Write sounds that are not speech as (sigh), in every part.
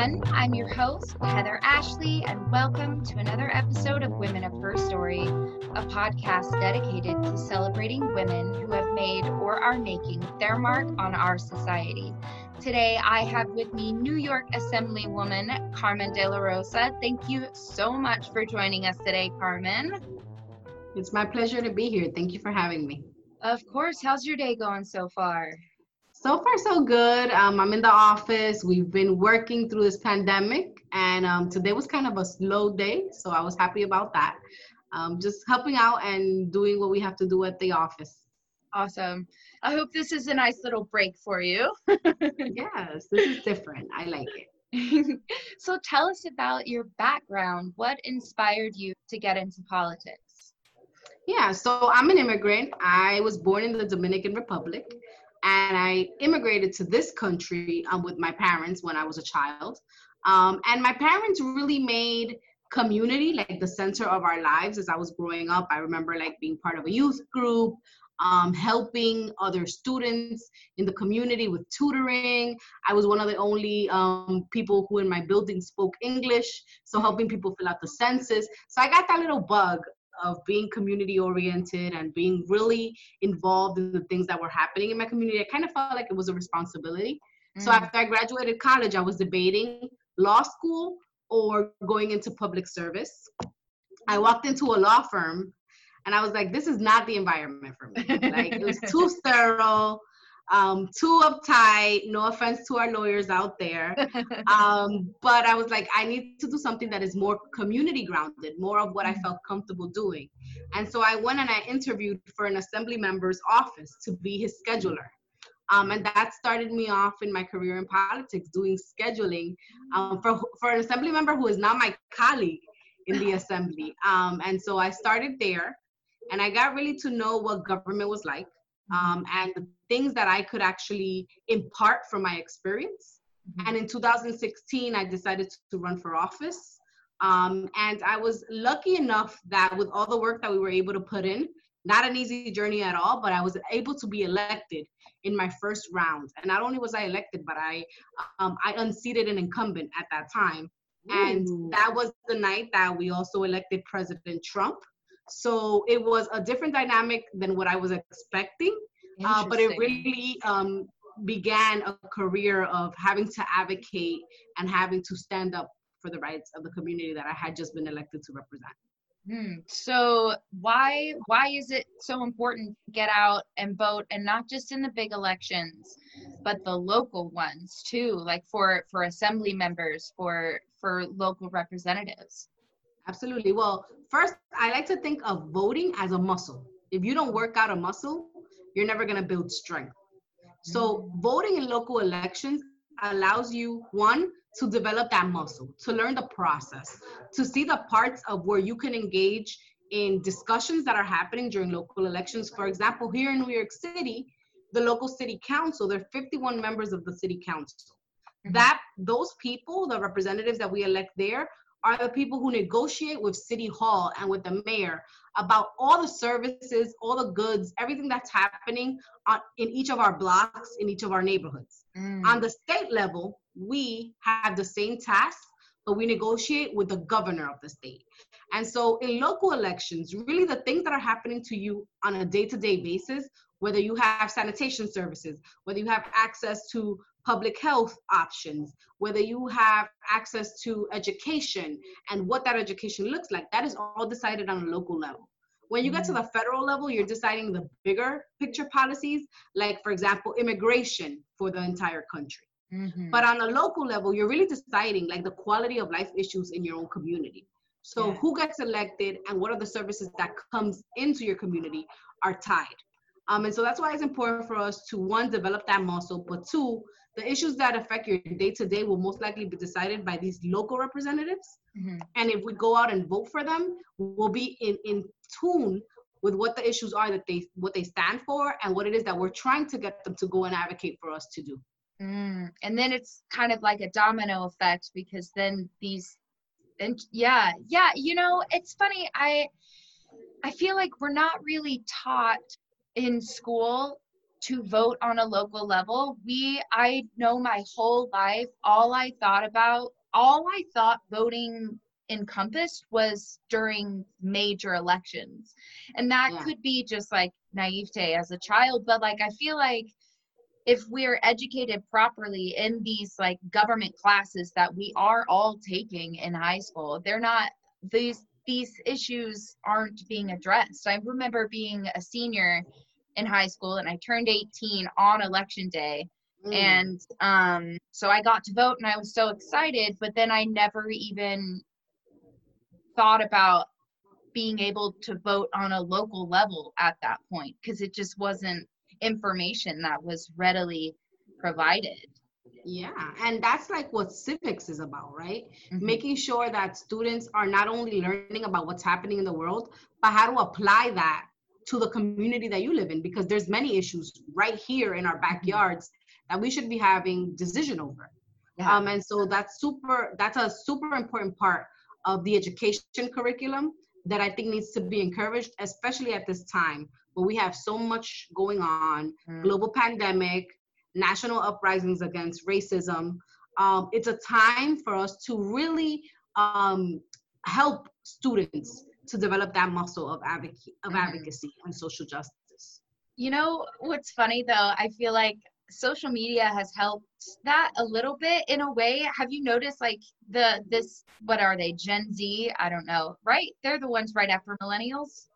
everyone. I'm your host, Heather Ashley, and welcome to another episode of Women of Her Story, a podcast dedicated to celebrating women who have made or are making their mark on our society. Today, I have with me New York Assemblywoman Carmen De La Rosa. Thank you so much for joining us today, Carmen. It's my pleasure to be here. Thank you for having me. Of course. How's your day going so far? So far, so good. Um, I'm in the office. We've been working through this pandemic, and um, today was kind of a slow day, so I was happy about that. Um, just helping out and doing what we have to do at the office. Awesome. I hope this is a nice little break for you. (laughs) yes, this is different. I like it. (laughs) so tell us about your background. What inspired you to get into politics? Yeah, so I'm an immigrant. I was born in the Dominican Republic and I immigrated to this country um, with my parents when I was a child. Um, and my parents really made community like the center of our lives as I was growing up. I remember like being part of a youth group, um, helping other students in the community with tutoring. I was one of the only um, people who in my building spoke English, so helping people fill out the census. So I got that little bug of being community oriented and being really involved in the things that were happening in my community, I kind of felt like it was a responsibility. Mm. So after I graduated college, I was debating law school or going into public service. I walked into a law firm and I was like, this is not the environment for me. Like it was too (laughs) sterile um, too uptight. No offense to our lawyers out there. (laughs) Um, but I was like, I need to do something that is more community grounded, more of what I felt comfortable doing. And so I went and I interviewed for an assembly member's office to be his scheduler. Um, and that started me off in my career in politics, doing scheduling um, for, for an assembly member who is now my colleague in the (laughs) assembly. Um, and so I started there and I got really to know what government was like um, and the things that I could actually impart from my experience. Mm-hmm. And in 2016, I decided to run for office. Um, and I was lucky enough that with all the work that we were able to put in, not an easy journey at all, but I was able to be elected in my first round. And not only was I elected, but I um, I unseated an incumbent at that time. Ooh. And that was the night that we also elected President Trump. So it was a different dynamic than what I was expecting. Uh, but it really um, began a career of having to advocate and having to stand up for the rights of the community that I had just been elected to represent. Hmm. So why why is it so important to get out and vote and not just in the big elections, but the local ones too, like for for assembly members, for for local representatives? Absolutely. Well, first, I like to think of voting as a muscle. If you don't work out a muscle, you're never going to build strength. So, voting in local elections allows you, one, to develop that muscle, to learn the process, to see the parts of where you can engage in discussions that are happening during local elections. For example, here in New York City, the local city council, there are 51 members of the city council. Mm-hmm. That those people, the representatives that we elect there, are the people who negotiate with City Hall and with the mayor about all the services, all the goods, everything that's happening on, in each of our blocks, in each of our neighborhoods. Mm. On the state level, we have the same tasks, but we negotiate with the governor of the state. And so in local elections, really the things that are happening to you on a day to day basis, whether you have sanitation services, whether you have access to public health options, whether you have access to education and what that education looks like, that is all decided on a local level. When you get to mm-hmm. the federal level, you're deciding the bigger picture policies, like, for example, immigration for the entire country. Mm-hmm. But on a local level, you're really deciding like the quality of life issues in your own community. So yeah. who gets elected and what are the services that comes into your community are tied. Um, and so that's why it's important for us to one, develop that muscle, but two, the issues that affect your day to day will most likely be decided by these local representatives. Mm-hmm. And if we go out and vote for them, we'll be in, in tune with what the issues are that they what they stand for and what it is that we're trying to get them to go and advocate for us to do. Mm. And then it's kind of like a domino effect because then these and yeah, yeah, you know, it's funny. I I feel like we're not really taught in school to vote on a local level, we I know my whole life all I thought about, all I thought voting encompassed was during major elections. And that yeah. could be just like naivete as a child, but like I feel like if we're educated properly in these like government classes that we are all taking in high school, they're not these these issues aren't being addressed. I remember being a senior in high school and I turned 18 on election day. Mm. And um, so I got to vote and I was so excited, but then I never even thought about being able to vote on a local level at that point because it just wasn't information that was readily provided. Yeah, and that's like what civics is about, right? Mm-hmm. Making sure that students are not only learning about what's happening in the world, but how to apply that to the community that you live in because there's many issues right here in our mm-hmm. backyards that we should be having decision over. Yeah. Um, and so that's super that's a super important part of the education curriculum that I think needs to be encouraged, especially at this time where we have so much going on, mm. global pandemic, national uprisings against racism. Um, it's a time for us to really um, help students to develop that muscle of, advocacy, of mm-hmm. advocacy and social justice. You know what's funny though? I feel like social media has helped that a little bit in a way. Have you noticed like the this what are they Gen Z? I don't know. Right? They're the ones right after millennials.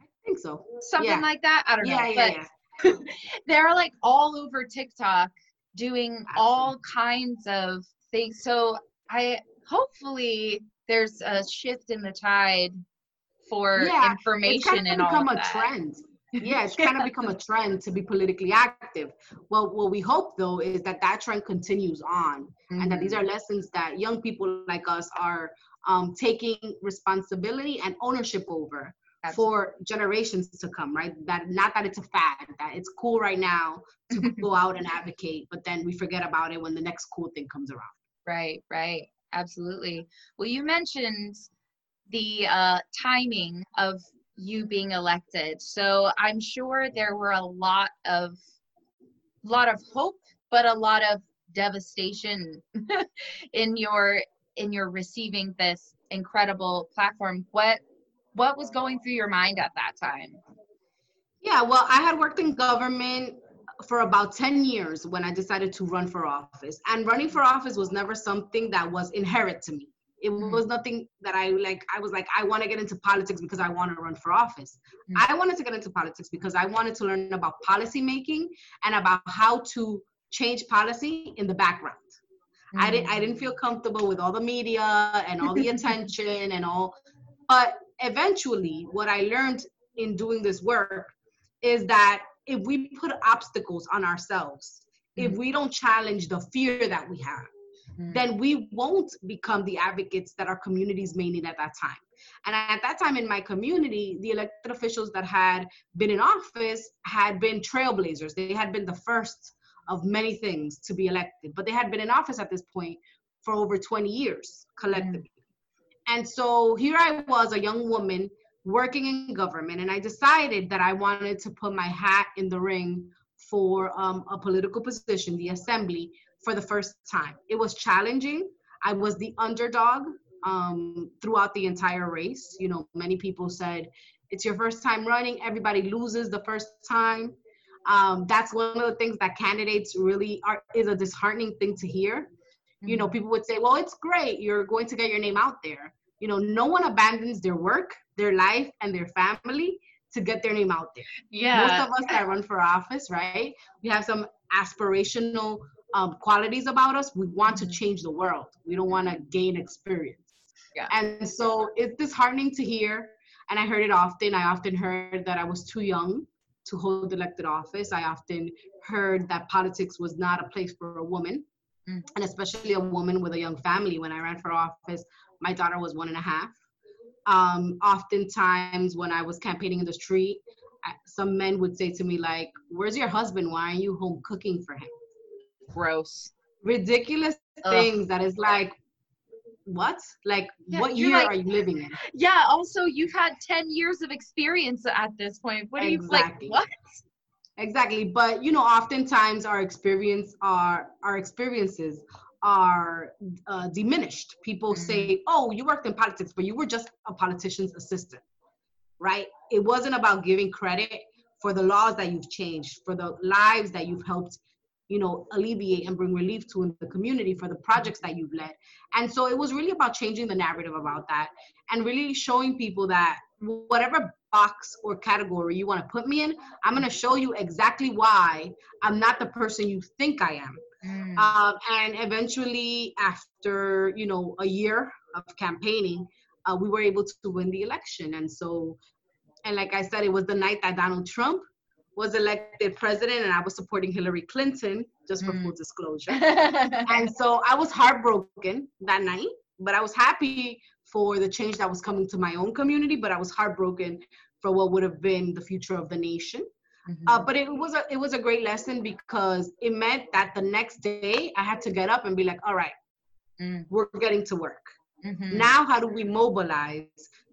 I think so. Something yeah. like that. I don't yeah, know. Yeah, but yeah. (laughs) they're like all over TikTok doing all kinds of things. So I hopefully there's a shift in the tide for yeah, information and all become a trend yeah it's kind of become a (laughs) trend to be politically active well what we hope though is that that trend continues on mm-hmm. and that these mm-hmm. are lessons that young people like us are um, taking responsibility and ownership over. For generations to come right? That not that it's a fad that it's cool right now to (laughs) go out and advocate but then we forget about it when the next cool thing comes around. Right right. Absolutely. Well you mentioned the uh, timing of you being elected. So I'm sure there were a lot of lot of hope, but a lot of devastation (laughs) in your in your receiving this incredible platform. What what was going through your mind at that time? Yeah, well, I had worked in government for about 10 years when I decided to run for office. And running for office was never something that was inherent to me it mm. was nothing that I like. I was like, I want to get into politics because I want to run for office. Mm. I wanted to get into politics because I wanted to learn about policy making and about how to change policy in the background. Mm. I didn't I didn't feel comfortable with all the media and all the (laughs) attention and all. But eventually, what I learned in doing this work is that if we put obstacles on ourselves, if mm. we don't challenge the fear that we have, mm-hmm. then we won't become the advocates that our communities may need at that time. And at that time in my community, the elected officials that had been in office had been trailblazers. They had been the first of many things to be elected, but they had been in office at this point for over 20 years collectively. And so here I was, a young woman working in government, and I decided that I wanted to put my hat in the ring for um, a political position, the assembly, for the first time. It was challenging. I was the underdog um, throughout the entire race. You know, many people said, it's your first time running, everybody loses the first time. Um, that's one of the things that candidates really are is a disheartening thing to hear. Mm-hmm. You know, mm-hmm. people would say, well, it's great, you're going to get your name out there. You know, no one abandons their work, their life, and their family to get their name out there. Yeah. Most of us that run for office, right? We have some aspirational um, qualities about us. We want to mm-hmm. change the world. We don't want to gain experience. Yeah. And so it's disheartening to hear. And I heard it often. I often heard that I was too young to hold elected office. I often heard that politics was not a place for a woman, mm. and especially a woman with a young family. When I ran for office, my daughter was one and a half. Um, oftentimes, when I was campaigning in the street, some men would say to me like, "Where's your husband? Why aren't you home cooking for him?" gross ridiculous Ugh. things that is like what like yeah, what year like, are you living in yeah also you've had 10 years of experience at this point what do exactly. you like what exactly but you know oftentimes our experience our our experiences are uh, diminished. People mm-hmm. say oh you worked in politics but you were just a politician's assistant right? It wasn't about giving credit for the laws that you've changed for the lives that you've helped you know alleviate and bring relief to in the community for the projects that you've led. And so it was really about changing the narrative about that and really showing people that whatever box or category you want to put me in i'm going to show you exactly why i'm not the person you think i am mm. uh, and eventually after you know a year of campaigning uh, we were able to win the election and so and like i said it was the night that donald trump was elected president and I was supporting Hillary Clinton, just for mm. full disclosure. (laughs) and so I was heartbroken that night, but I was happy for the change that was coming to my own community, but I was heartbroken for what would have been the future of the nation. Mm-hmm. Uh, but it was a it was a great lesson because it meant that the next day I had to get up and be like, all right, mm. we're getting to work. Mm-hmm. Now, how do we mobilize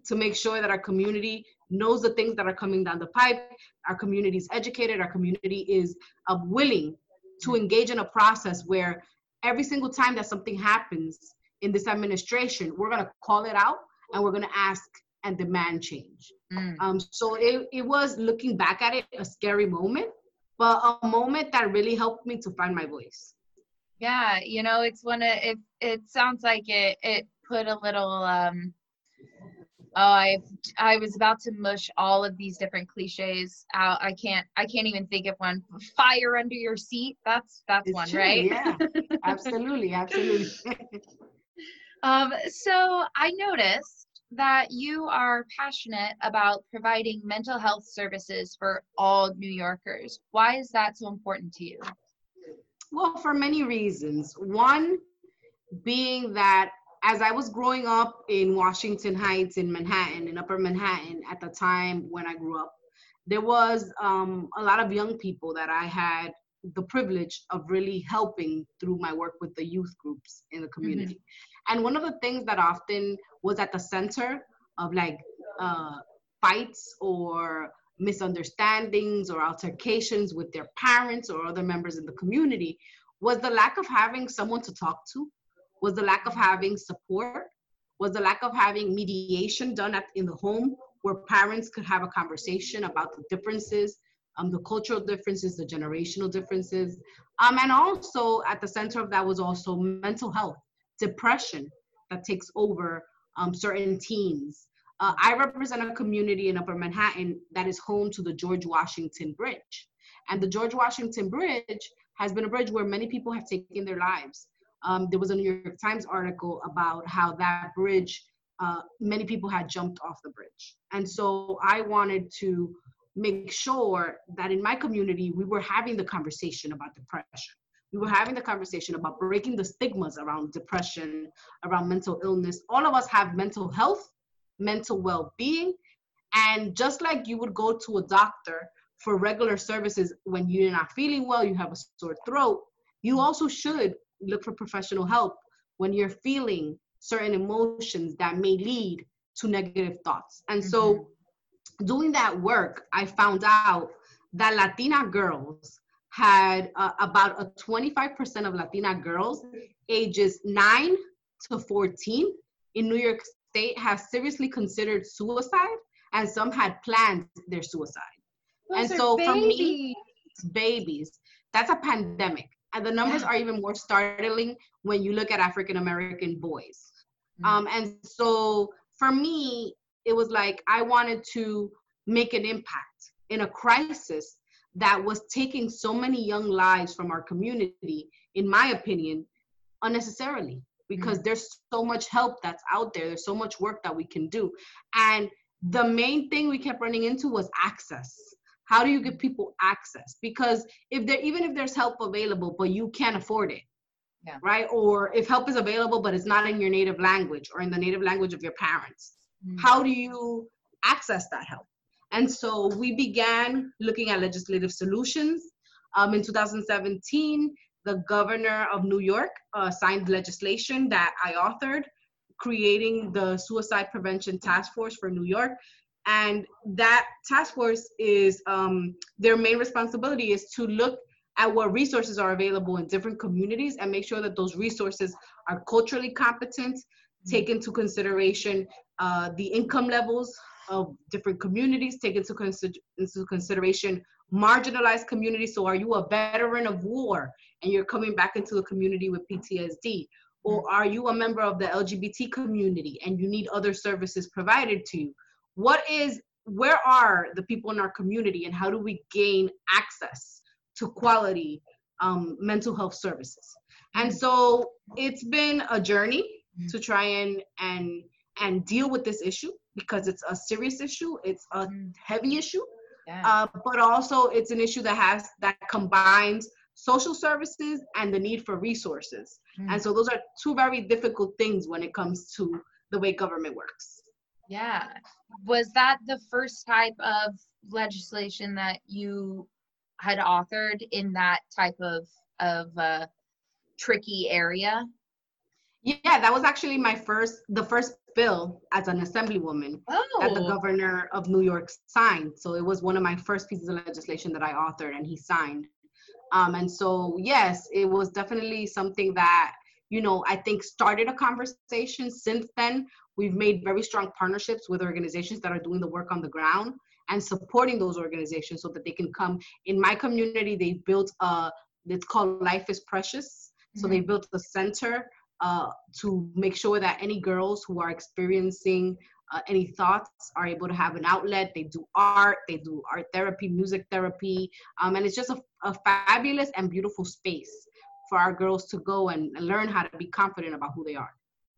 to make sure that our community knows the things that are coming down the pipe. Our community is educated. Our community is uh, willing to engage in a process where every single time that something happens in this administration, we're going to call it out and we're going to ask and demand change. Mm. Um, so it, it was looking back at it a scary moment, but a moment that really helped me to find my voice. Yeah, you know, it's one of it. It sounds like it. It put a little um, oh i i was about to mush all of these different cliches out i can't i can't even think of one fire under your seat that's that's it's one true, right yeah absolutely absolutely (laughs) um so i noticed that you are passionate about providing mental health services for all new yorkers. Why is that so important to you? Well for many reasons. One being that as I was growing up in Washington Heights in Manhattan, in Upper Manhattan, at the time when I grew up, there was um, a lot of young people that I had the privilege of really helping through my work with the youth groups in the community. Mm-hmm. And one of the things that often was at the center of like uh, fights or misunderstandings or altercations with their parents or other members in the community was the lack of having someone to talk to was the lack of having support was the lack of having mediation done at, in the home where parents could have a conversation about the differences um, the cultural differences the generational differences um, and also at the center of that was also mental health depression that takes over um, certain teens. Uh, i represent a community in upper manhattan that is home to the george washington bridge. And the george washington bridge has been a bridge where many people have taken their lives. Um, there was a New York Times article about how that bridge, uh, many people had jumped off the bridge. And so I wanted to make sure that in my community, we were having the conversation about depression. We were having the conversation about breaking the stigmas around depression, around mental illness. All of us have mental health, mental well being. And just like you would go to a doctor for regular services when you're not feeling well, you have a sore throat, you also should look for professional help when you're feeling certain emotions that may lead to negative thoughts. And mm-hmm. so, doing that work, I found out that Latina girls had uh, about a 25% of Latina girls ages 9 to 14 in New York State have seriously considered suicide, and some had planned their suicide. Those and so, babies. for me, babies, that's a pandemic. And the numbers yeah. are even more startling when you look at African American boys. Mm-hmm. Um, and so for me, it was like I wanted to make an impact in a crisis that was taking so many young lives from our community, in my opinion, unnecessarily. Because mm-hmm. there's so much help that's out there, there's so much work that we can do. And the main thing we kept running into was access how do you give people access because if there even if there's help available but you can't afford it yeah. right or if help is available but it's not in your native language or in the native language of your parents mm-hmm. how do you access that help? And so we began looking at legislative solutions. Um, in 2017 the governor of new york uh, signed legislation that i authored creating the suicide prevention task force for new york. And that task force is um, their main responsibility is to look at what resources are available in different communities and make sure that those resources are culturally competent, take into consideration uh, the income levels of different communities, take into, consider- into consideration marginalized communities. So, are you a veteran of war and you're coming back into the community with PTSD? Or are you a member of the LGBT community and you need other services provided to you? What is, where are the people in our community and how do we gain access to quality um, mental health services? And so it's been a journey mm-hmm. to try and, and, and deal with this issue because it's a serious issue. It's a mm-hmm. heavy issue. Yeah. Uh, but also it's an issue that has that combines social services and the need for resources. Mm. And so those are two very difficult things when it comes to the way government works. Yeah. Was that the first type of legislation that you had authored in that type of of uh, tricky area? Yeah, that was actually my first the first bill as an assemblywoman oh. that the oh. governor of New York signed. So it was one of my first pieces of legislation that I authored and he signed. Um, and so, yes, it was definitely something that, you know, I think started a conversation. Since then, we've made very strong partnerships with organizations that are doing the work on the ground and supporting those organizations so that they can come. In my community, they built a, it's called Life is Precious. So they mm-hmm. built a center uh, to make sure that any girls who are experiencing uh, any thoughts are able to have an outlet. They do art, they do art therapy, music therapy, um, and it's just a, a, fabulous and beautiful space for our girls to go and, and learn how to be confident about who they are.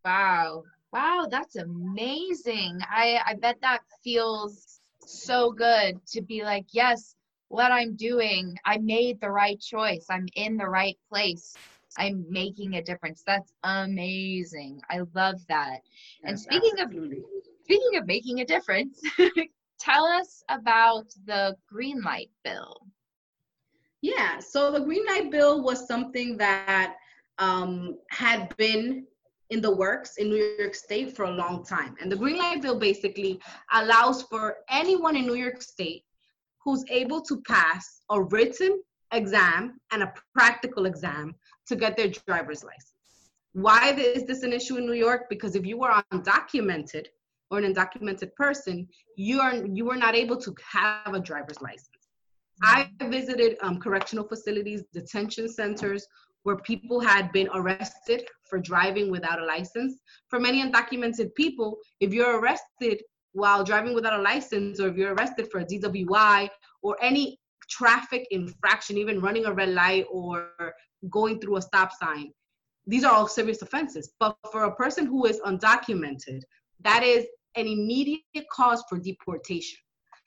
Wow. Wow, that's amazing. I, I bet that feels so good to be like, yes, what I'm doing, I made the right choice. I'm in the right place. I'm making a difference. That's amazing. I love that. Yes, and speaking absolutely. of speaking of making a difference, (laughs) tell us about the green light bill. Yeah, so the green light bill was something that um, had been in the works in New York State for a long time. And the green light bill basically allows for anyone in New York State who's able to pass a written exam and a practical exam to get their driver's license. Why is this an issue in New York? Because if you are undocumented, or an undocumented person, you are you are not able to have a driver's license. I visited um, correctional facilities, detention centers where people had been arrested for driving without a license. For many undocumented people, if you're arrested while driving without a license, or if you're arrested for a DWI or any traffic infraction, even running a red light or going through a stop sign, these are all serious offenses. But for a person who is undocumented, that is an immediate cause for deportation.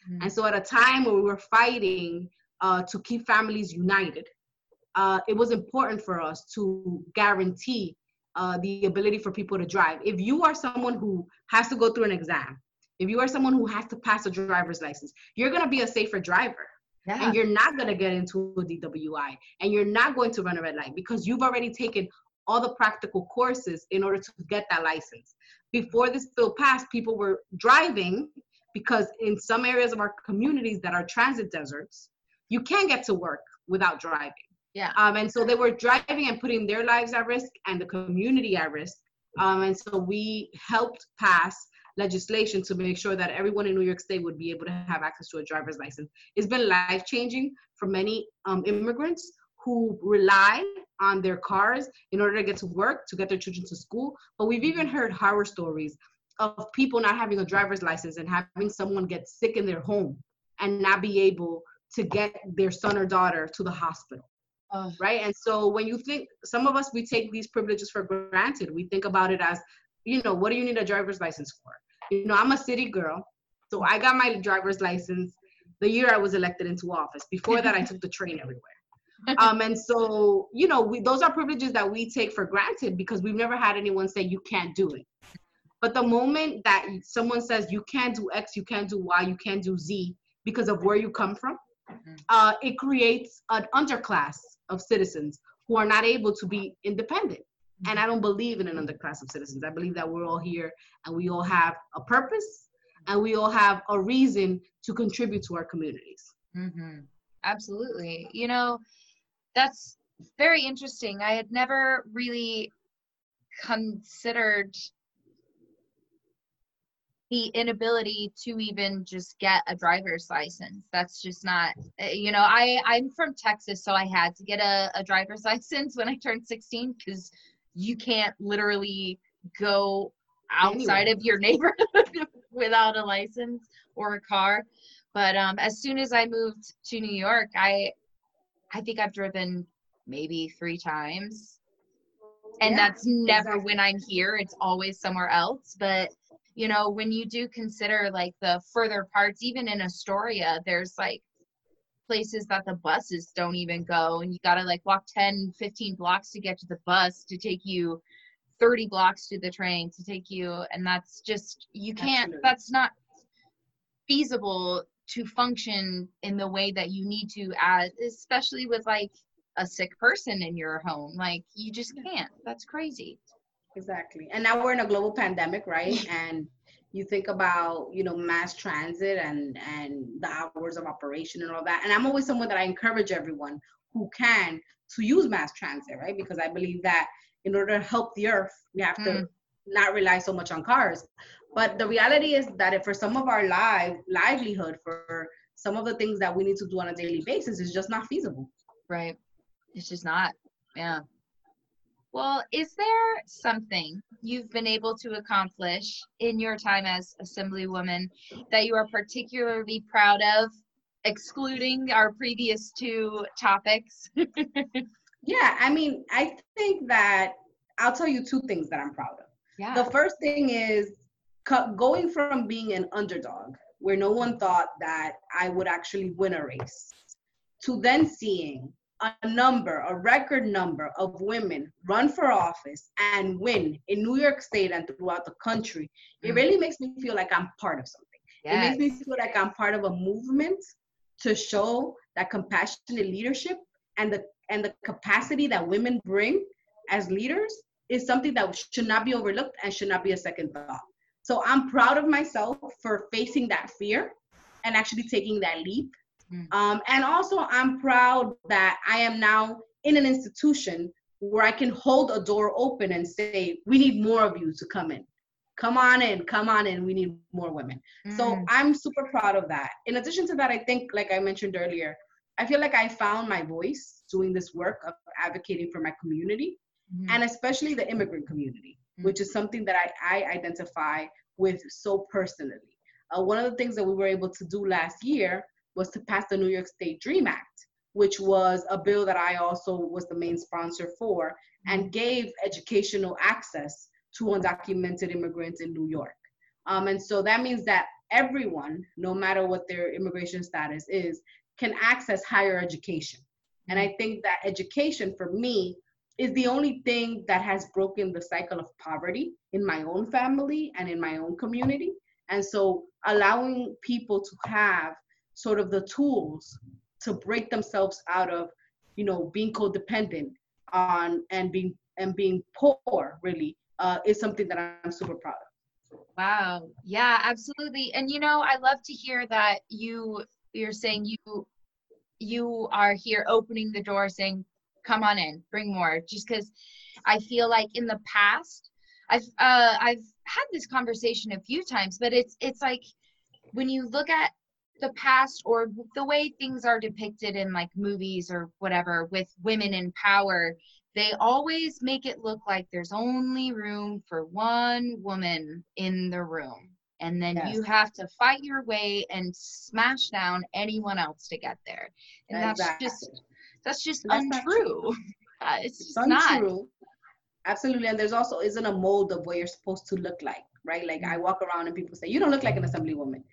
Mm-hmm. And so, at a time where we were fighting uh, to keep families united, uh, it was important for us to guarantee uh, the ability for people to drive. If you are someone who has to go through an exam, if you are someone who has to pass a driver's license, you're going to be a safer driver. Yeah. And you're not going to get into a DWI and you're not going to run a red light because you've already taken all the practical courses in order to get that license before this bill passed, people were driving because in some areas of our communities that are transit deserts, you can't get to work without driving. Yeah. Um, and so they were driving and putting their lives at risk and the community at risk. Um, and so we helped pass legislation to make sure that everyone in New York State would be able to have access to a driver's license. It's been life changing for many um, immigrants who rely on their cars in order to get to work, to get their children to school. But we've even heard horror stories of people not having a driver's license and having someone get sick in their home and not be able to get their son or daughter to the hospital. Oh. Right. And so when you think some of us, we take these privileges for granted. We think about it as, you know, what do you need a driver's license for? You know, I'm a city girl. So I got my driver's license the year I was elected into office. Before that, I took the train everywhere (laughs) um, and so, you know, we, those are privileges that we take for granted because we've never had anyone say you can't do it. But the moment that someone says you can't do X, you can't do Y, you can't do Z because of where you come from, mm-hmm. uh, it creates an underclass of citizens who are not able to be independent. And I don't believe in an underclass of citizens. I believe that we're all here and we all have a purpose and we all have a reason to contribute to our communities. Mm-hmm. Absolutely. You know, that's very interesting. I had never really considered the inability to even just get a driver's license that's just not eh, you know i i'm from texas so i had to get a, a driver's (laughs) license when i turned 16 because you can't literally go outside anyway. of your (laughs) neighborhood without a license or a car but um, as soon as i moved to new york i i think i've driven maybe three times and yeah, that's never exactly. when i'm here it's always somewhere else but you know when you do consider like the further parts even in astoria there's like places that the buses don't even go and you got to like walk 10 15 blocks to get to the bus to take you 30 blocks to the train to take you and that's just you can't Absolutely. that's not feasible to function in the way that you need to as especially with like a sick person in your home like you just can't that's crazy Exactly. And now we're in a global pandemic, right? (laughs) and you think about, you know, mass transit and and the hours of operation and all that. And I'm always someone that I encourage everyone who can to use mass transit, right? Because I believe that in order to help the earth, we have to mm. not rely so much on cars. But the reality is that for some of our live livelihood, for some of the things that we need to do on a daily basis, is just not feasible. Right. It's just not. Yeah. Well, is there something you've been able to accomplish in your time as Assemblywoman that you are particularly proud of, excluding our previous two topics? (laughs) yeah, I mean, I think that I'll tell you two things that I'm proud of. Yeah. The first thing is going from being an underdog, where no one thought that I would actually win a race, to then seeing a number, a record number of women run for office and win in New York State and throughout the country, mm. it really makes me feel like I'm part of something. Yes. It makes me feel like I'm part of a movement to show that compassionate leadership and the and the capacity that women bring as leaders is something that should not be overlooked and should not be a second thought. So I'm proud of myself for facing that fear and actually taking that leap Mm. Um, and also, I'm proud that I am now in an institution where I can hold a door open and say, we need more of you to come in. Come on in, come on in. We need more women. Mm. So I'm super proud of that. In addition to that, I think, like I mentioned earlier, I feel like I found my voice doing this work of advocating for my community mm. and especially the immigrant community, mm. which is something that I, I identify with so personally. Uh, one of the things that we were able to do last year was to pass the New York State DREAM Act, which was a bill that I also was the main sponsor for and gave educational access to undocumented immigrants in New York. Um, and so that means that everyone, no matter what their immigration status is, can access higher education. And I think that education for me is the only thing that has broken the cycle of poverty in my own family and in my own community. And so allowing people to have sort of the tools to break themselves out of you know being codependent on and being and being poor really uh, is something that i'm super proud of. Wow. Yeah absolutely. And you know i love to hear that you you're saying you you are here opening the door saying come on in bring more. Just because i feel like in the past i've uh i've had this conversation a few times but it's it's like when you look at the past or the way things are depicted in like movies or whatever with women in power they always make it look like there's only room for one woman in the room. And then yes. you have to fight your way and smash down anyone else to get there. And exactly. that's just that's just that's untrue. uh, (laughs) it's, it's untrue not. absolutely. And there's also isn't a mold of what you're supposed to look like right? Like I walk around and people say, "You don't look like an assemblywoman,"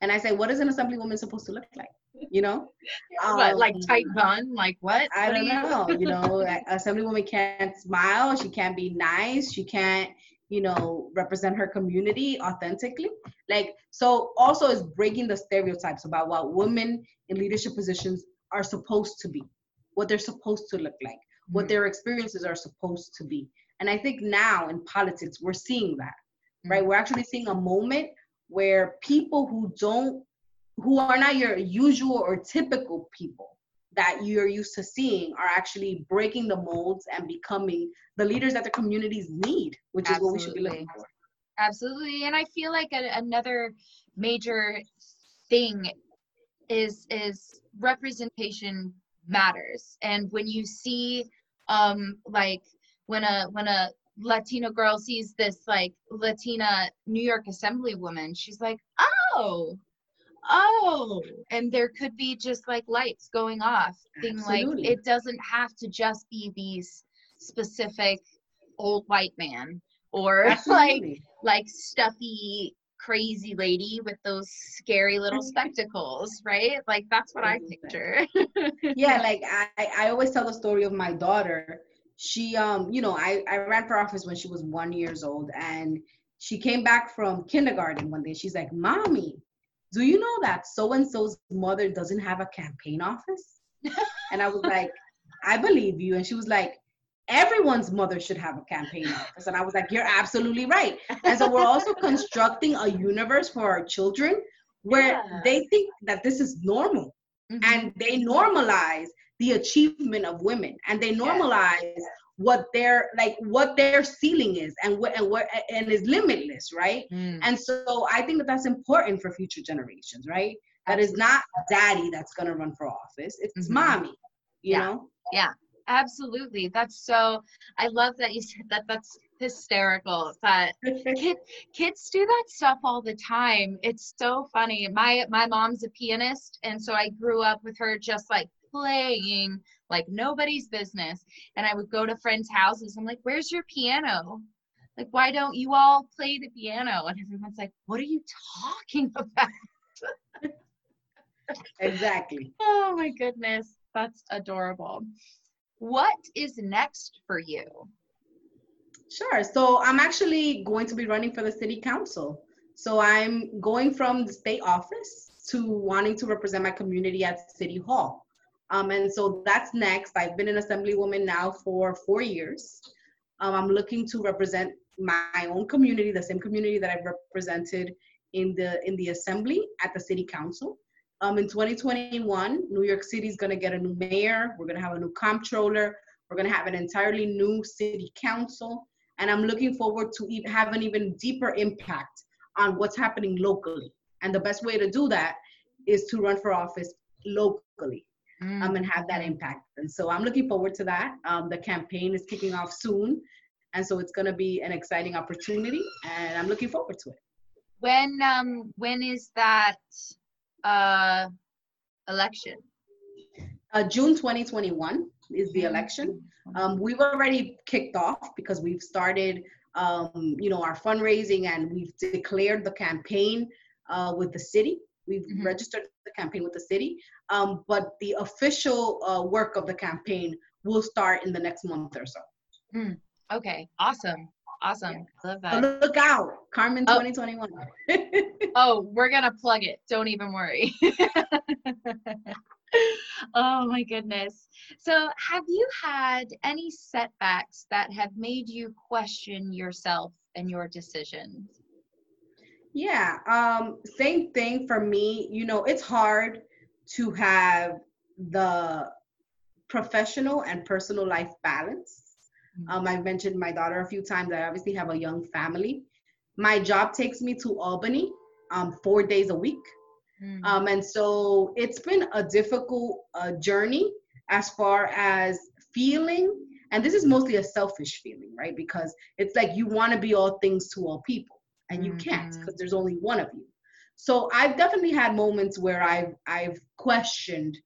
and I say, "What is an assemblywoman supposed to look like?" You know, (laughs) um, like tight bun, like what? I what don't you know. you know, (laughs) assemblywoman can't smile. She can't be nice. She can't, you know, represent her community authentically. Like so, also is breaking the stereotypes about what women in leadership positions are supposed to be, what they're supposed to look like, mm-hmm. what their experiences are supposed to be. And I think now in politics, we're seeing that right? Mm-hmm. We're actually seeing a moment where people who don't who are not your usual or typical people that you're used to seeing are actually breaking the molds and becoming the leaders that the communities need, which Absolutely. is what we should be looking for. Absolutely. And I feel like a, another major thing is is representation matters. And when you see um like when a when a Latino girl sees this like Latina New York Assemblywoman, she's like, oh, oh, and there could be just like lights going off, being Absolutely. like, it doesn't have to just be these specific old white man or (laughs) Absolutely. like like stuffy crazy lady with those scary little spectacles, right? Like that's what I picture. (laughs) yeah, like I, I always tell the story of my daughter. She um, you know, I, I ran for office when she was one years old and she came back from kindergarten one day. She's like, Mommy, do you know that so and so's mother doesn't have a campaign office? and I was like, (laughs) I believe you. And she was like, everyone's mother should have a campaign office. And I was like, you're absolutely right. And so we're also constructing a universe for our children where yeah. they think that this is normal mm-hmm. and they normalize the achievement of women and they normalize yeah. what their like what their ceiling is and what and what and is limitless right mm. and so i think that that's important for future generations right that is not daddy that's going to run for office it's mm-hmm. mommy you yeah. know yeah absolutely that's so i love that you (laughs) said that that's hysterical that (laughs) kid, kids do that stuff all the time it's so funny my my mom's a pianist and so i grew up with her just like playing like nobody's business and i would go to friends houses i'm like where's your piano like why don't you all play the piano and everyone's like what are you talking (laughs) about exactly oh my goodness that's adorable what is next for you? Sure. So I'm actually going to be running for the city council. So I'm going from the state office to wanting to represent my community at City Hall. Um, and so that's next. I've been an assemblywoman now for four years. Um, I'm looking to represent my own community, the same community that I've represented in the in the assembly at the city council. Um, in 2021, New York City is going to get a new mayor. We're going to have a new comptroller. We're going to have an entirely new city council. And I'm looking forward to e- have an even deeper impact on what's happening locally. And the best way to do that is to run for office locally mm. um, and have that impact. And so I'm looking forward to that. Um, the campaign is kicking off soon. And so it's going to be an exciting opportunity. And I'm looking forward to it. When um, when is that uh, election? Uh, June 2021 is the election. Um, we've already kicked off because we've started, um, you know, our fundraising and we've declared the campaign uh, with the city. We've mm-hmm. registered the campaign with the city, um, but the official uh, work of the campaign will start in the next month or so. Mm. Okay, awesome. Awesome. Yeah. Love that. So look out, Carmen oh. 2021. (laughs) oh, we're going to plug it. Don't even worry. (laughs) oh my goodness. So, have you had any setbacks that have made you question yourself and your decisions? Yeah, um, same thing for me. You know, it's hard to have the professional and personal life balance Mm-hmm. Um, I've mentioned my daughter a few times. I obviously have a young family. My job takes me to Albany um, four days a week. Mm-hmm. Um, and so it's been a difficult uh, journey as far as feeling. And this is mostly a selfish feeling, right? Because it's like you want to be all things to all people, and you mm-hmm. can't because there's only one of you. So I've definitely had moments where I've I've questioned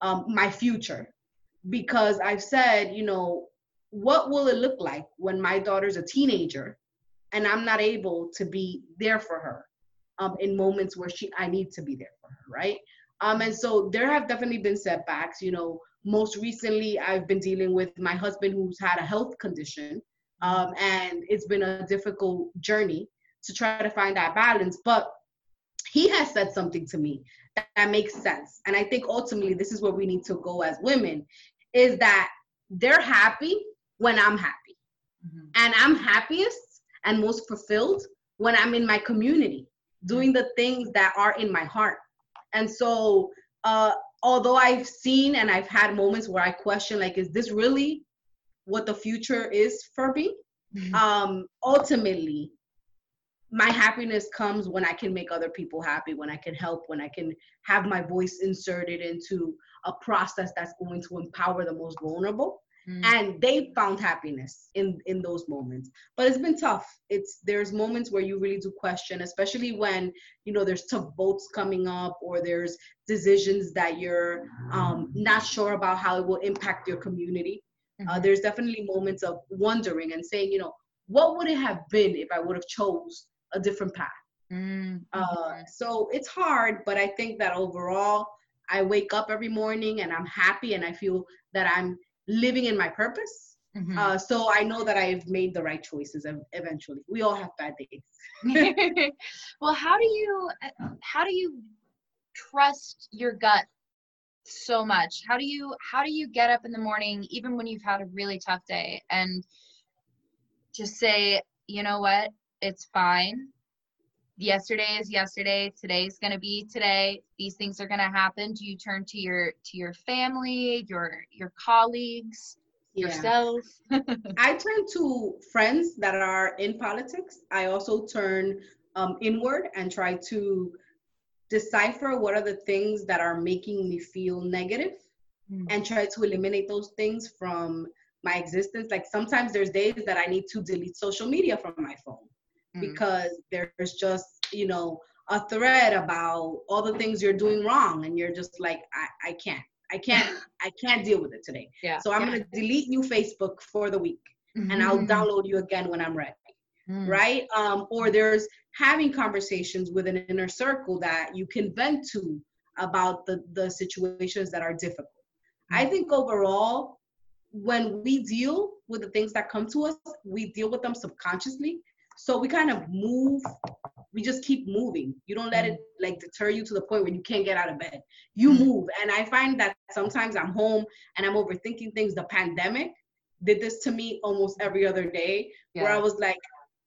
um, my future because I've said, you know, what will it look like when my daughter's a teenager and I'm not able to be there for her um, in moments where she I need to be there for her, right? Um, and so there have definitely been setbacks. You know, most recently I've been dealing with my husband who's had a health condition, um, and it's been a difficult journey to try to find that balance. But he has said something to me that, that makes sense, and I think ultimately this is where we need to go as women, is that they're happy when I'm happy. Mm-hmm. And I'm happiest and most fulfilled when I'm in my community doing the things that are in my heart. And so, uh, although I've seen and I've had moments where I question, like, is this really what the future is for me? Mm-hmm. Um, ultimately, my happiness comes when I can make other people happy, when I can help, when I can have my voice inserted into a process that's going to empower the most vulnerable. Mm. And they found happiness in in those moments. But it's been tough. It's there's moments where you really do question, especially when you know there's tough votes coming up or there's decisions that you're um, not sure about how it will impact your community. Uh, mm-hmm. Uh, there's definitely moments of wondering and saying, you know, what would it have been if I would have chose a different path? Mm-hmm. Uh, so it's hard, but I think that overall, I wake up every morning and I'm happy and I feel that I'm living in my purpose. Mm-hmm. Uh, so I know that I've made the right choices eventually. We all have bad days. (laughs) well, how do you how do you trust your gut so much? How do you how do you get up in the morning even when you've had a really tough day and just say, you know what? It's fine. Yesterday is yesterday. Today is going to be today. These things are going to happen. Do you turn to your to your family your your colleagues yeah. yourself? (laughs) I turn to friends that are in politics. I also turn um, inward and try to decipher what are the things that are making me feel negative mm. and try to eliminate those things from my existence. Like sometimes there's days that i need to delete social media from my phone mm. because there's just you know a thread about all the things you're doing wrong and you're just like i, I can't i can't (laughs) i can't deal with it today yeah so i'm yeah. gonna delete you facebook for the week mm-hmm. and i'll download you again when i'm ready mm. right um or there's having conversations with an inner circle that you can vent to about the the situations that are difficult mm. i think overall when we deal with the things that come to us we deal with them subconsciously so we kind of move, we just keep moving. You don't let it like deter you to the point where you can't get out of bed. You mm-hmm. move. And I find that sometimes I'm home and I'm overthinking things. The pandemic did this to me almost every other day yeah. where I was like,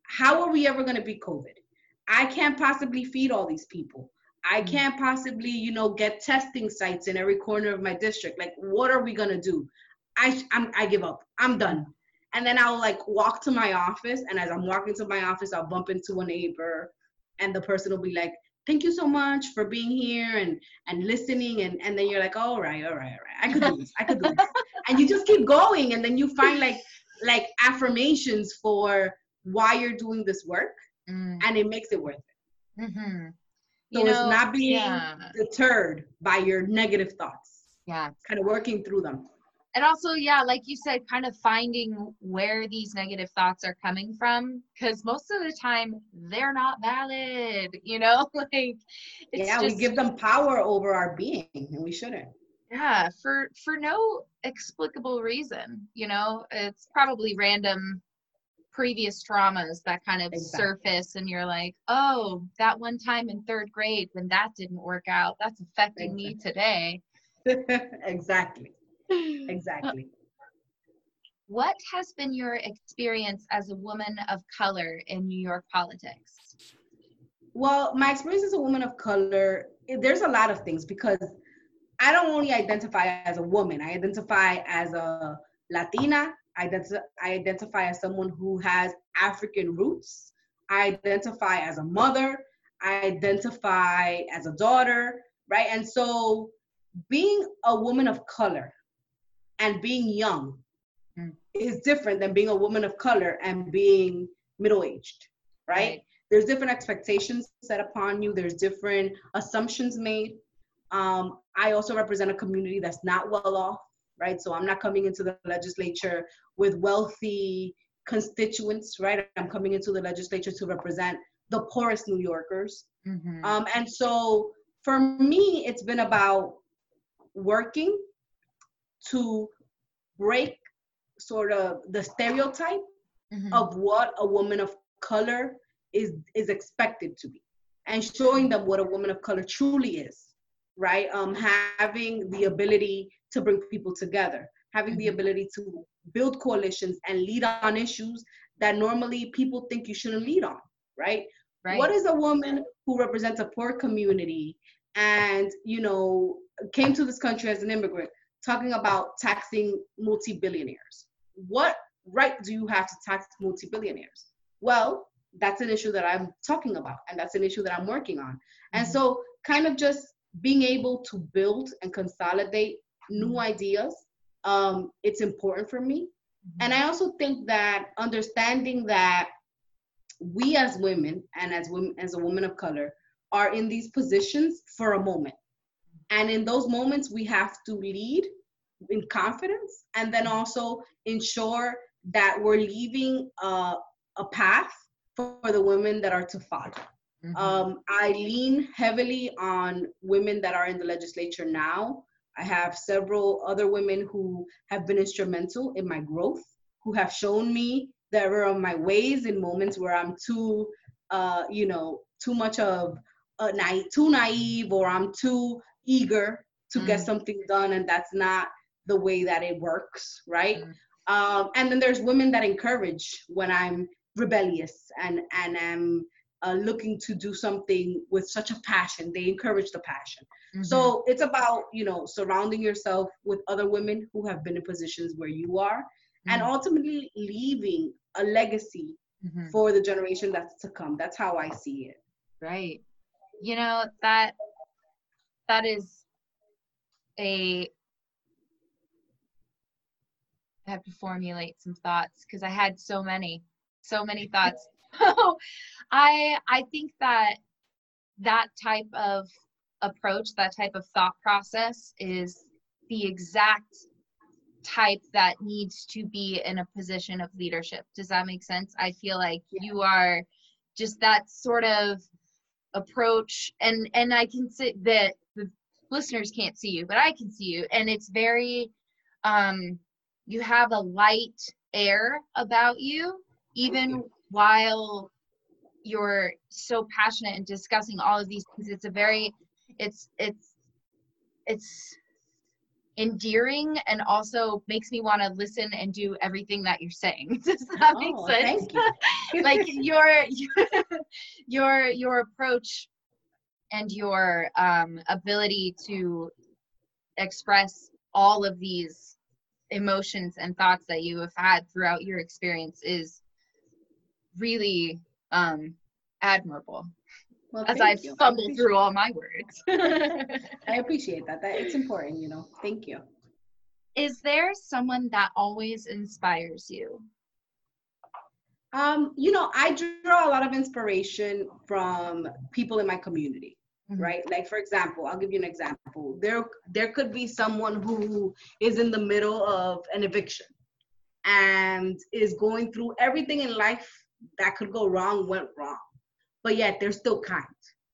how are we ever going to beat COVID? I can't possibly feed all these people. I mm. can't possibly, you know, get testing sites in every corner of my district. Like, what are we gonna do? I I'm, I give up. I'm done and then I'll like walk to my office, and as I'm walking to my office, I'll bump into a neighbor, and the person will be like, "Thank you so much for being here and and listening," and and then you're like, "All right, all right, all right, I could do this, I could do this," (laughs) and you just keep going, and then you find like like affirmations for why you're doing this work, mm. and it makes it worth it. Mm-hmm. So you know, it's not being yeah. deterred by your negative thoughts. Yeah, kind of working through them and also yeah like you said kind of finding where these negative thoughts are coming from because most of the time they're not valid (laughs) you know (laughs) like yeah just, we give them power over our being and we shouldn't yeah for for no explicable reason you know it's probably random previous traumas that kind of exactly. surface and you're like oh that one time in third grade when that didn't work out that's affecting (laughs) exactly. me today exactly (laughs) exactly. What has been your experience as a woman of color in New York politics? Well, my experience as a woman of color, there's a lot of things because I don't only identify as a woman, I identify as a Latina, I identify, I identify as someone who has African roots, I identify as a mother, I identify as a daughter, right? And so being a woman of color and being young mm. is different than being a woman of color and being middle aged, right? right? There's different expectations set upon you, there's different assumptions made. Um, I also represent a community that's not well off, right? So I'm not coming into the legislature with wealthy constituents, right? I'm coming into the legislature to represent the poorest New Yorkers. Mm-hmm. Um, and so for me, it's been about working to break sort of the stereotype mm-hmm. of what a woman of color is is expected to be and showing them what a woman of color truly is right um having the ability to bring people together having mm-hmm. the ability to build coalitions and lead on issues that normally people think you shouldn't lead on right Right. What is a woman who represents a poor community and, you know, came to this country as an immigrant talking about taxing multi-billionaires? What right do you have to tax multi-billionaires? Well, that's an issue that I'm talking about and that's an issue that I'm working on. And mm-hmm. so kind of just being able to build and consolidate new mm-hmm. ideas um, it's important for me mm-hmm. and i also think that understanding that we as women and as women as a woman of color are in these positions for a moment and in those moments we have to lead in confidence and then also ensure that we're leaving uh, a path for the women that are to follow Mm-hmm. Um, I lean heavily on women that are in the legislature now. I have several other women who have been instrumental in my growth, who have shown me the error of my ways in moments where I'm too, uh, you know, too much of a naive, too naive, or I'm too eager to mm-hmm. get something done, and that's not the way that it works, right? Mm-hmm. Um, and then there's women that encourage when I'm rebellious and and i'm uh, looking to do something with such a passion they encourage the passion mm-hmm. so it's about you know surrounding yourself with other women who have been in positions where you are and ultimately leaving a legacy mm-hmm. for the generation that's to come that's how i see it right you know that that is a I have to formulate some thoughts because I had so many, so many thoughts. (laughs) I I think that that type of approach, that type of thought process is the exact type that needs to be in a position of leadership. Does that make sense? I feel like yeah. you are just that sort of approach and and I can say that the listeners can't see you, but I can see you and it's very um you have a light air about you even while you're so passionate and discussing all of these things. It's a very it's it's it's endearing and also makes me want to listen and do everything that you're saying. (laughs) Does that oh, make sense? you. (laughs) like your (laughs) your your approach and your um, ability to express all of these emotions and thoughts that you have had throughout your experience is really um, admirable well, as I you. fumble I through all my words. (laughs) I (laughs) appreciate that. That it's important, you know. Thank you. Is there someone that always inspires you? Um, you know, I draw a lot of inspiration from people in my community, mm-hmm. right? Like for example, I'll give you an example. There there could be someone who is in the middle of an eviction and is going through everything in life that could go wrong went wrong, but yet they're still kind,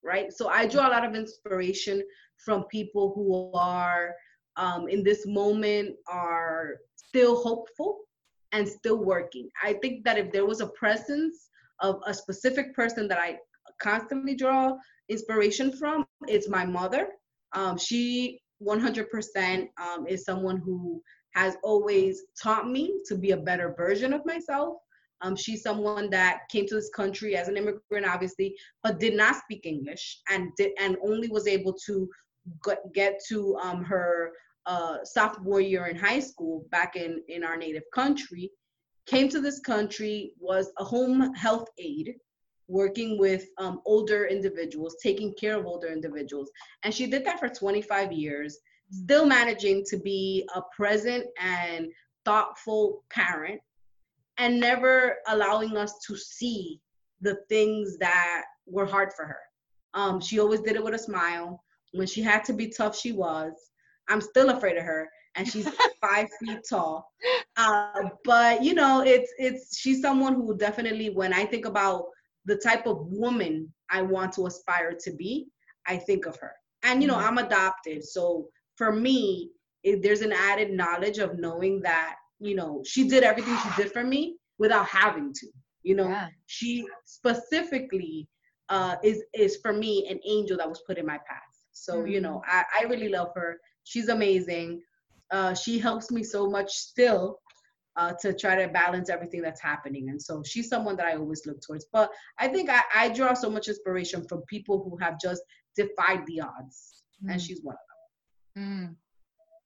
right? So I draw a lot of inspiration from people who are um, in this moment are still hopeful and still working. I think that if there was a presence of a specific person that I constantly draw inspiration from, it's my mother. Um, she 100% um, is someone who has always taught me to be a better version of myself um, she's someone that came to this country as an immigrant, obviously, but did not speak English and did and only was able to get to um, her uh, sophomore year in high school back in in our native country. Came to this country, was a home health aide, working with um, older individuals, taking care of older individuals, and she did that for 25 years. Still managing to be a present and thoughtful parent and never allowing us to see the things that were hard for her. Um, she always did it with a smile. When she had to be tough, she was. I'm still afraid of her, and she's (laughs) five feet tall. Uh, but you know, it's it's she's someone who definitely, when I think about the type of woman I want to aspire to be, I think of her. And you know, mm-hmm. I'm adopted, so for me, it, there's an added knowledge of knowing that you know, she did everything she did for me without having to. You know, yeah. she specifically uh, is is for me an angel that was put in my path. So mm-hmm. you know, mm. I, I really love her. She's amazing. Uh, she helps me so much still uh, to try to balance everything that's happening. And so she's someone that I always look towards. But I think I, I draw so much inspiration from people who have just defied the odds, mm. and she's one of them. Mm.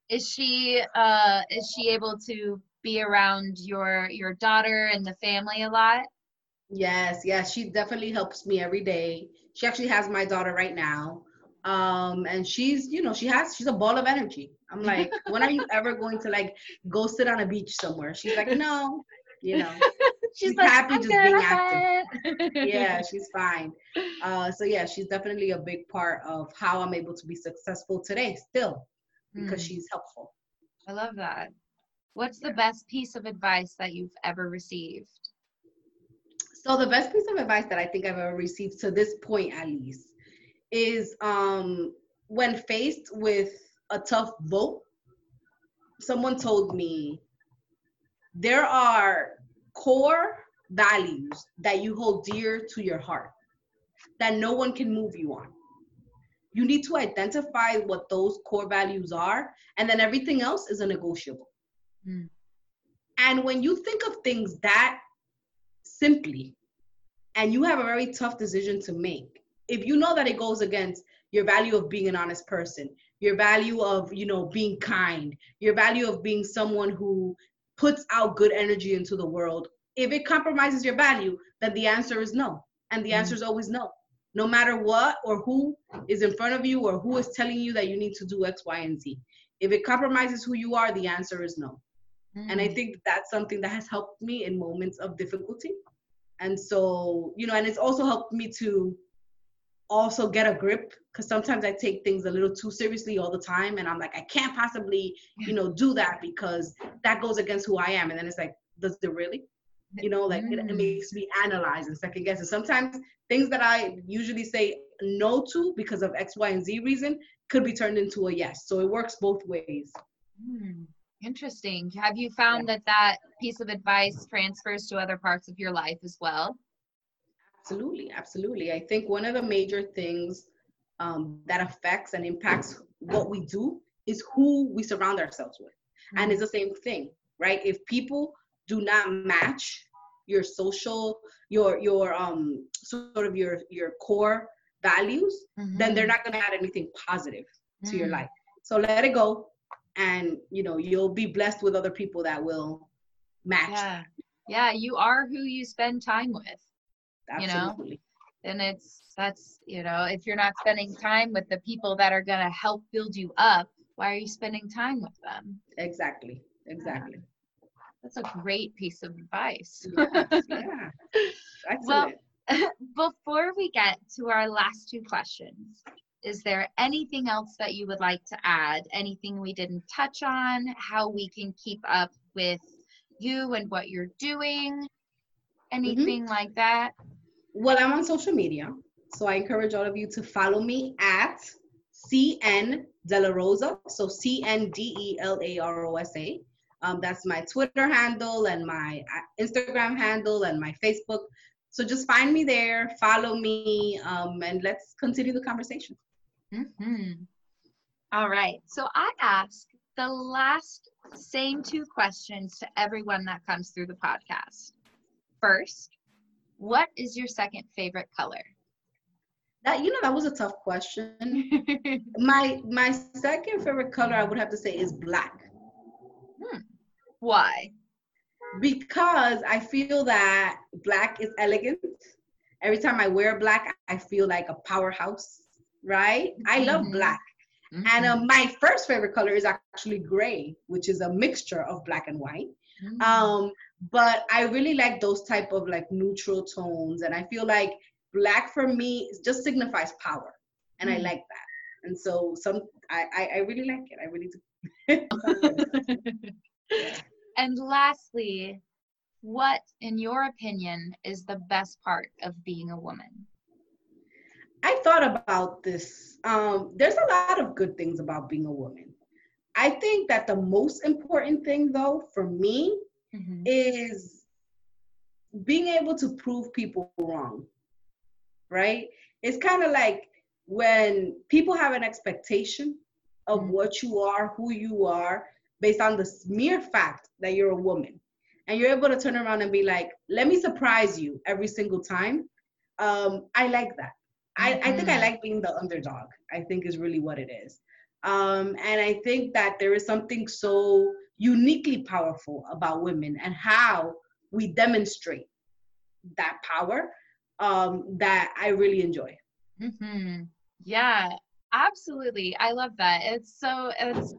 Is she uh, is she able to be around your your daughter and the family a lot? Yes, yes, she definitely helps me every day. She actually has my daughter right now. Um, and she's, you know, she has she's a ball of energy. I'm like, (laughs) when are you ever going to like go sit on a beach somewhere? She's like, no, you know. (laughs) she's, she's like, happy just being active. (laughs) yeah, she's fine. Uh, so yeah, she's definitely a big part of how I'm able to be successful today still because mm. she's helpful. I love that. What's the best piece of advice that you've ever received? So the best piece of advice that I think I've ever received to this point at least is um when faced with a tough vote, someone told me there are core values that you hold dear to your heart that no one can move you on. You need to identify what those core values are, and then everything else is a negotiable. Mm. And when you think of things that simply, and you have a very tough decision to make, if you know that it goes against your value of being an honest person, your value of, you know, being kind, your value of being someone who puts out good energy into the world, if it compromises your value, then the answer is no. And the mm. answer is always no. No matter what or who is in front of you or who is telling you that you need to do X, Y, and Z. If it compromises who you are, the answer is no. Mm. And I mm. think that's something that has helped me in moments of difficulty. And so, you know, and it's also helped me to also get a grip because sometimes I take things a little too seriously all the time. And I'm like, I can't possibly, you know, do that because that goes against who I am. And then it's like, does it really? You know, like it, it mm. makes me analyze and second guess. And sometimes things that I usually say no to because of X, Y, and Z reason could be turned into a yes. So it works both ways. Mm. Interesting. Have you found that that piece of advice transfers to other parts of your life as well? Absolutely, absolutely. I think one of the major things um, that affects and impacts what we do is who we surround ourselves with. Mm-hmm. And it's the same thing, right? If people do not match your social, your your um sort of your your core values, mm-hmm. then they're not gonna add anything positive to mm-hmm. your mm. life. So let it go and you know you'll be blessed with other people that will match yeah yeah you are who you spend time with Absolutely. you know and it's that's you know if you're not spending time with the people that are going to help build you up why are you spending time with them exactly exactly that's a great piece of advice yes, yeah (laughs) well (laughs) before we get to our last two questions is there anything else that you would like to add? Anything we didn't touch on? How we can keep up with you and what you're doing? Anything mm-hmm. like that? Well, I'm on social media. So I encourage all of you to follow me at CN De La Rosa. So C N D E L A R O S A. Um, that's my Twitter handle and my uh, Instagram handle and my Facebook. So just find me there, follow me, um, and let's continue the conversation. Mm-hmm. All right. So I ask the last same two questions to everyone that comes through the podcast. First, what is your second favorite color? That you know that was a tough question. (laughs) my my second favorite color I would have to say is black. Hmm. Why? Because I feel that black is elegant. Every time I wear black, I feel like a powerhouse right? I love mm-hmm. black. Mm-hmm. And uh, my first favorite color is actually gray, which is a mixture of black and white. Mm-hmm. Um, but I really like those type of like neutral tones, and I feel like black for me just signifies power, and I mm. like that. And so some I, I, I really like it. I really do. Yeah. (laughs) And lastly, what, in your opinion, is the best part of being a woman? I thought about this. Um, there's a lot of good things about being a woman. I think that the most important thing, though, for me, mm-hmm. is being able to prove people wrong, right? It's kind of like when people have an expectation of mm-hmm. what you are, who you are, based on the mere fact that you're a woman. and you're able to turn around and be like, let me surprise you every single time. Um, I like that. I, I think I Mhm. like being the underdog. I think is really what it is. Um, and I think that there is something so uniquely powerful about women and how we demonstrate that power um, that I really enjoy. hmm Yeah, absolutely. I love that. It's so it's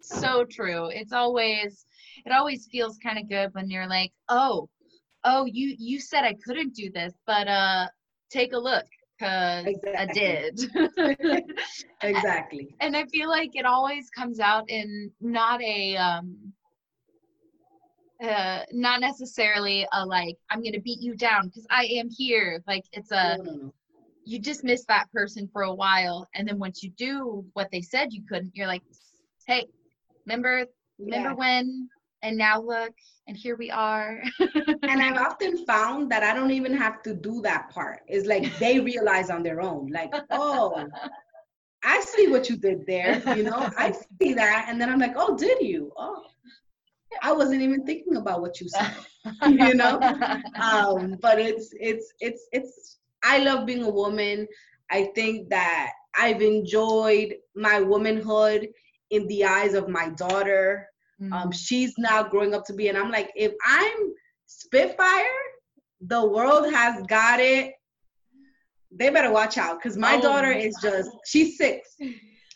so true. It's always it always feels kind of good when you're like, "Oh, oh, you you said I couldn't do this, but uh take a look cuz I did." (laughs) Exactly. and I feel like it always comes out in not a um uh not necessarily a like I'm to beat you down cuz I am here. Like it's a No, no, no. You dismiss that person for a while and then once you do what they said you couldn't you're like hey remember remember Yeah. when and now look and here we are (laughs) and I've often found that I don't even have to do that part. It's like they realize on their own, like, oh, I see what you did there. You know, I see that. And then I'm like, oh, did you? Oh, I wasn't even thinking about what you said. (laughs) you know? (laughs) Um, but it's, it's, it's, it's, I love being a woman. I think that I've enjoyed my womanhood in the eyes of my daughter Mm. um, she's now growing up to be and i'm like if i'm spitfire the world has got it they better watch out because my Oh. daughter is just she's six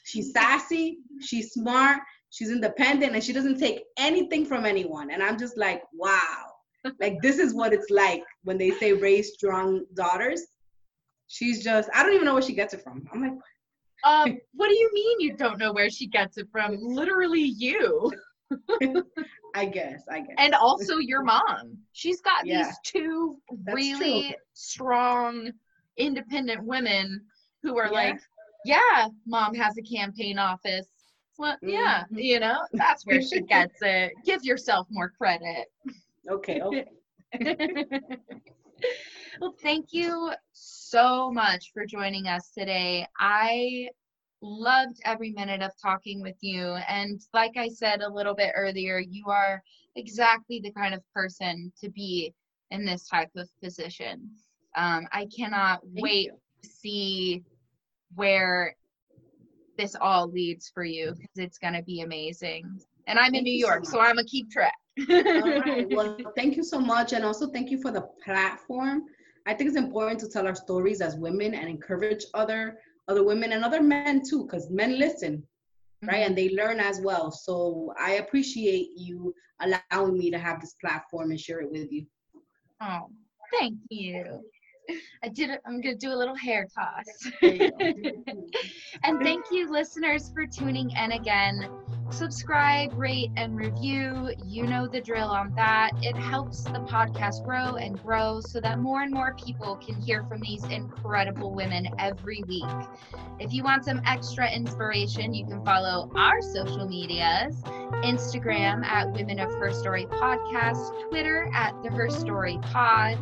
she's (laughs) sassy she's smart she's independent and she doesn't take anything from anyone and i'm just like wow like this is what it's like when they say raise strong daughters. She's just i don't even know where she gets it from. I'm like um, (laughs) what do you mean you don't know where she gets it from? Literally you. (laughs) I guess i guess. And also your mom. She's got Yeah. these two That's really true. strong independent women who are Yeah. like yeah mom has a campaign office. Well yeah Mhm. you know that's where she gets it. Give yourself more credit okay (laughs) okay. (laughs) Well thank you so much for joining us today. I loved every minute of talking with you. And like i said a little bit earlier you are exactly the kind of person to be in this type of position. Um, i cannot Thank wait you. to see where this all leads for you because it's going to be amazing and i'm in new you so york so, i'm gonna keep track right. (laughs) Well, thank you so much. And also thank you for the platform. I think it's important to tell our stories as women and encourage other other women and other men too, because men listen, right? And mm-hmm. they learn as well. So I appreciate you allowing me to have this platform and share it with you. Oh, thank you. (laughs) I did. I'm going to do a little hair toss. There you go. (laughs) (laughs) and thank you, listeners, for tuning in again. Subscribe, rate, and review. You know the drill on that. It helps the podcast grow and grow so that more and more people can hear from these incredible women every week. If you want some extra inspiration, you can follow our social medias Instagram at Women of Her Story Podcast, Twitter at The Her Story Pod.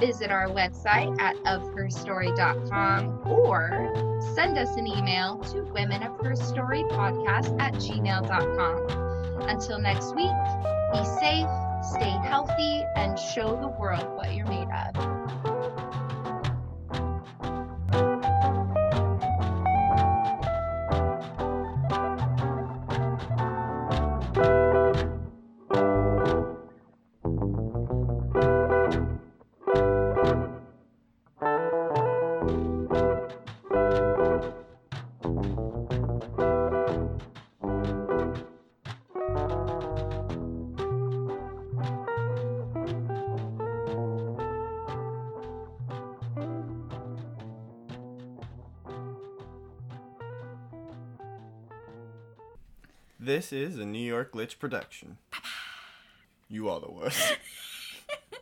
Visit our website at ofherstory.com or send us an email to women of her story podcast at gmail.com. Until next week, be safe, stay healthy, and show the world what you're made of. This is a New York Glitch production. You are the worst. (laughs)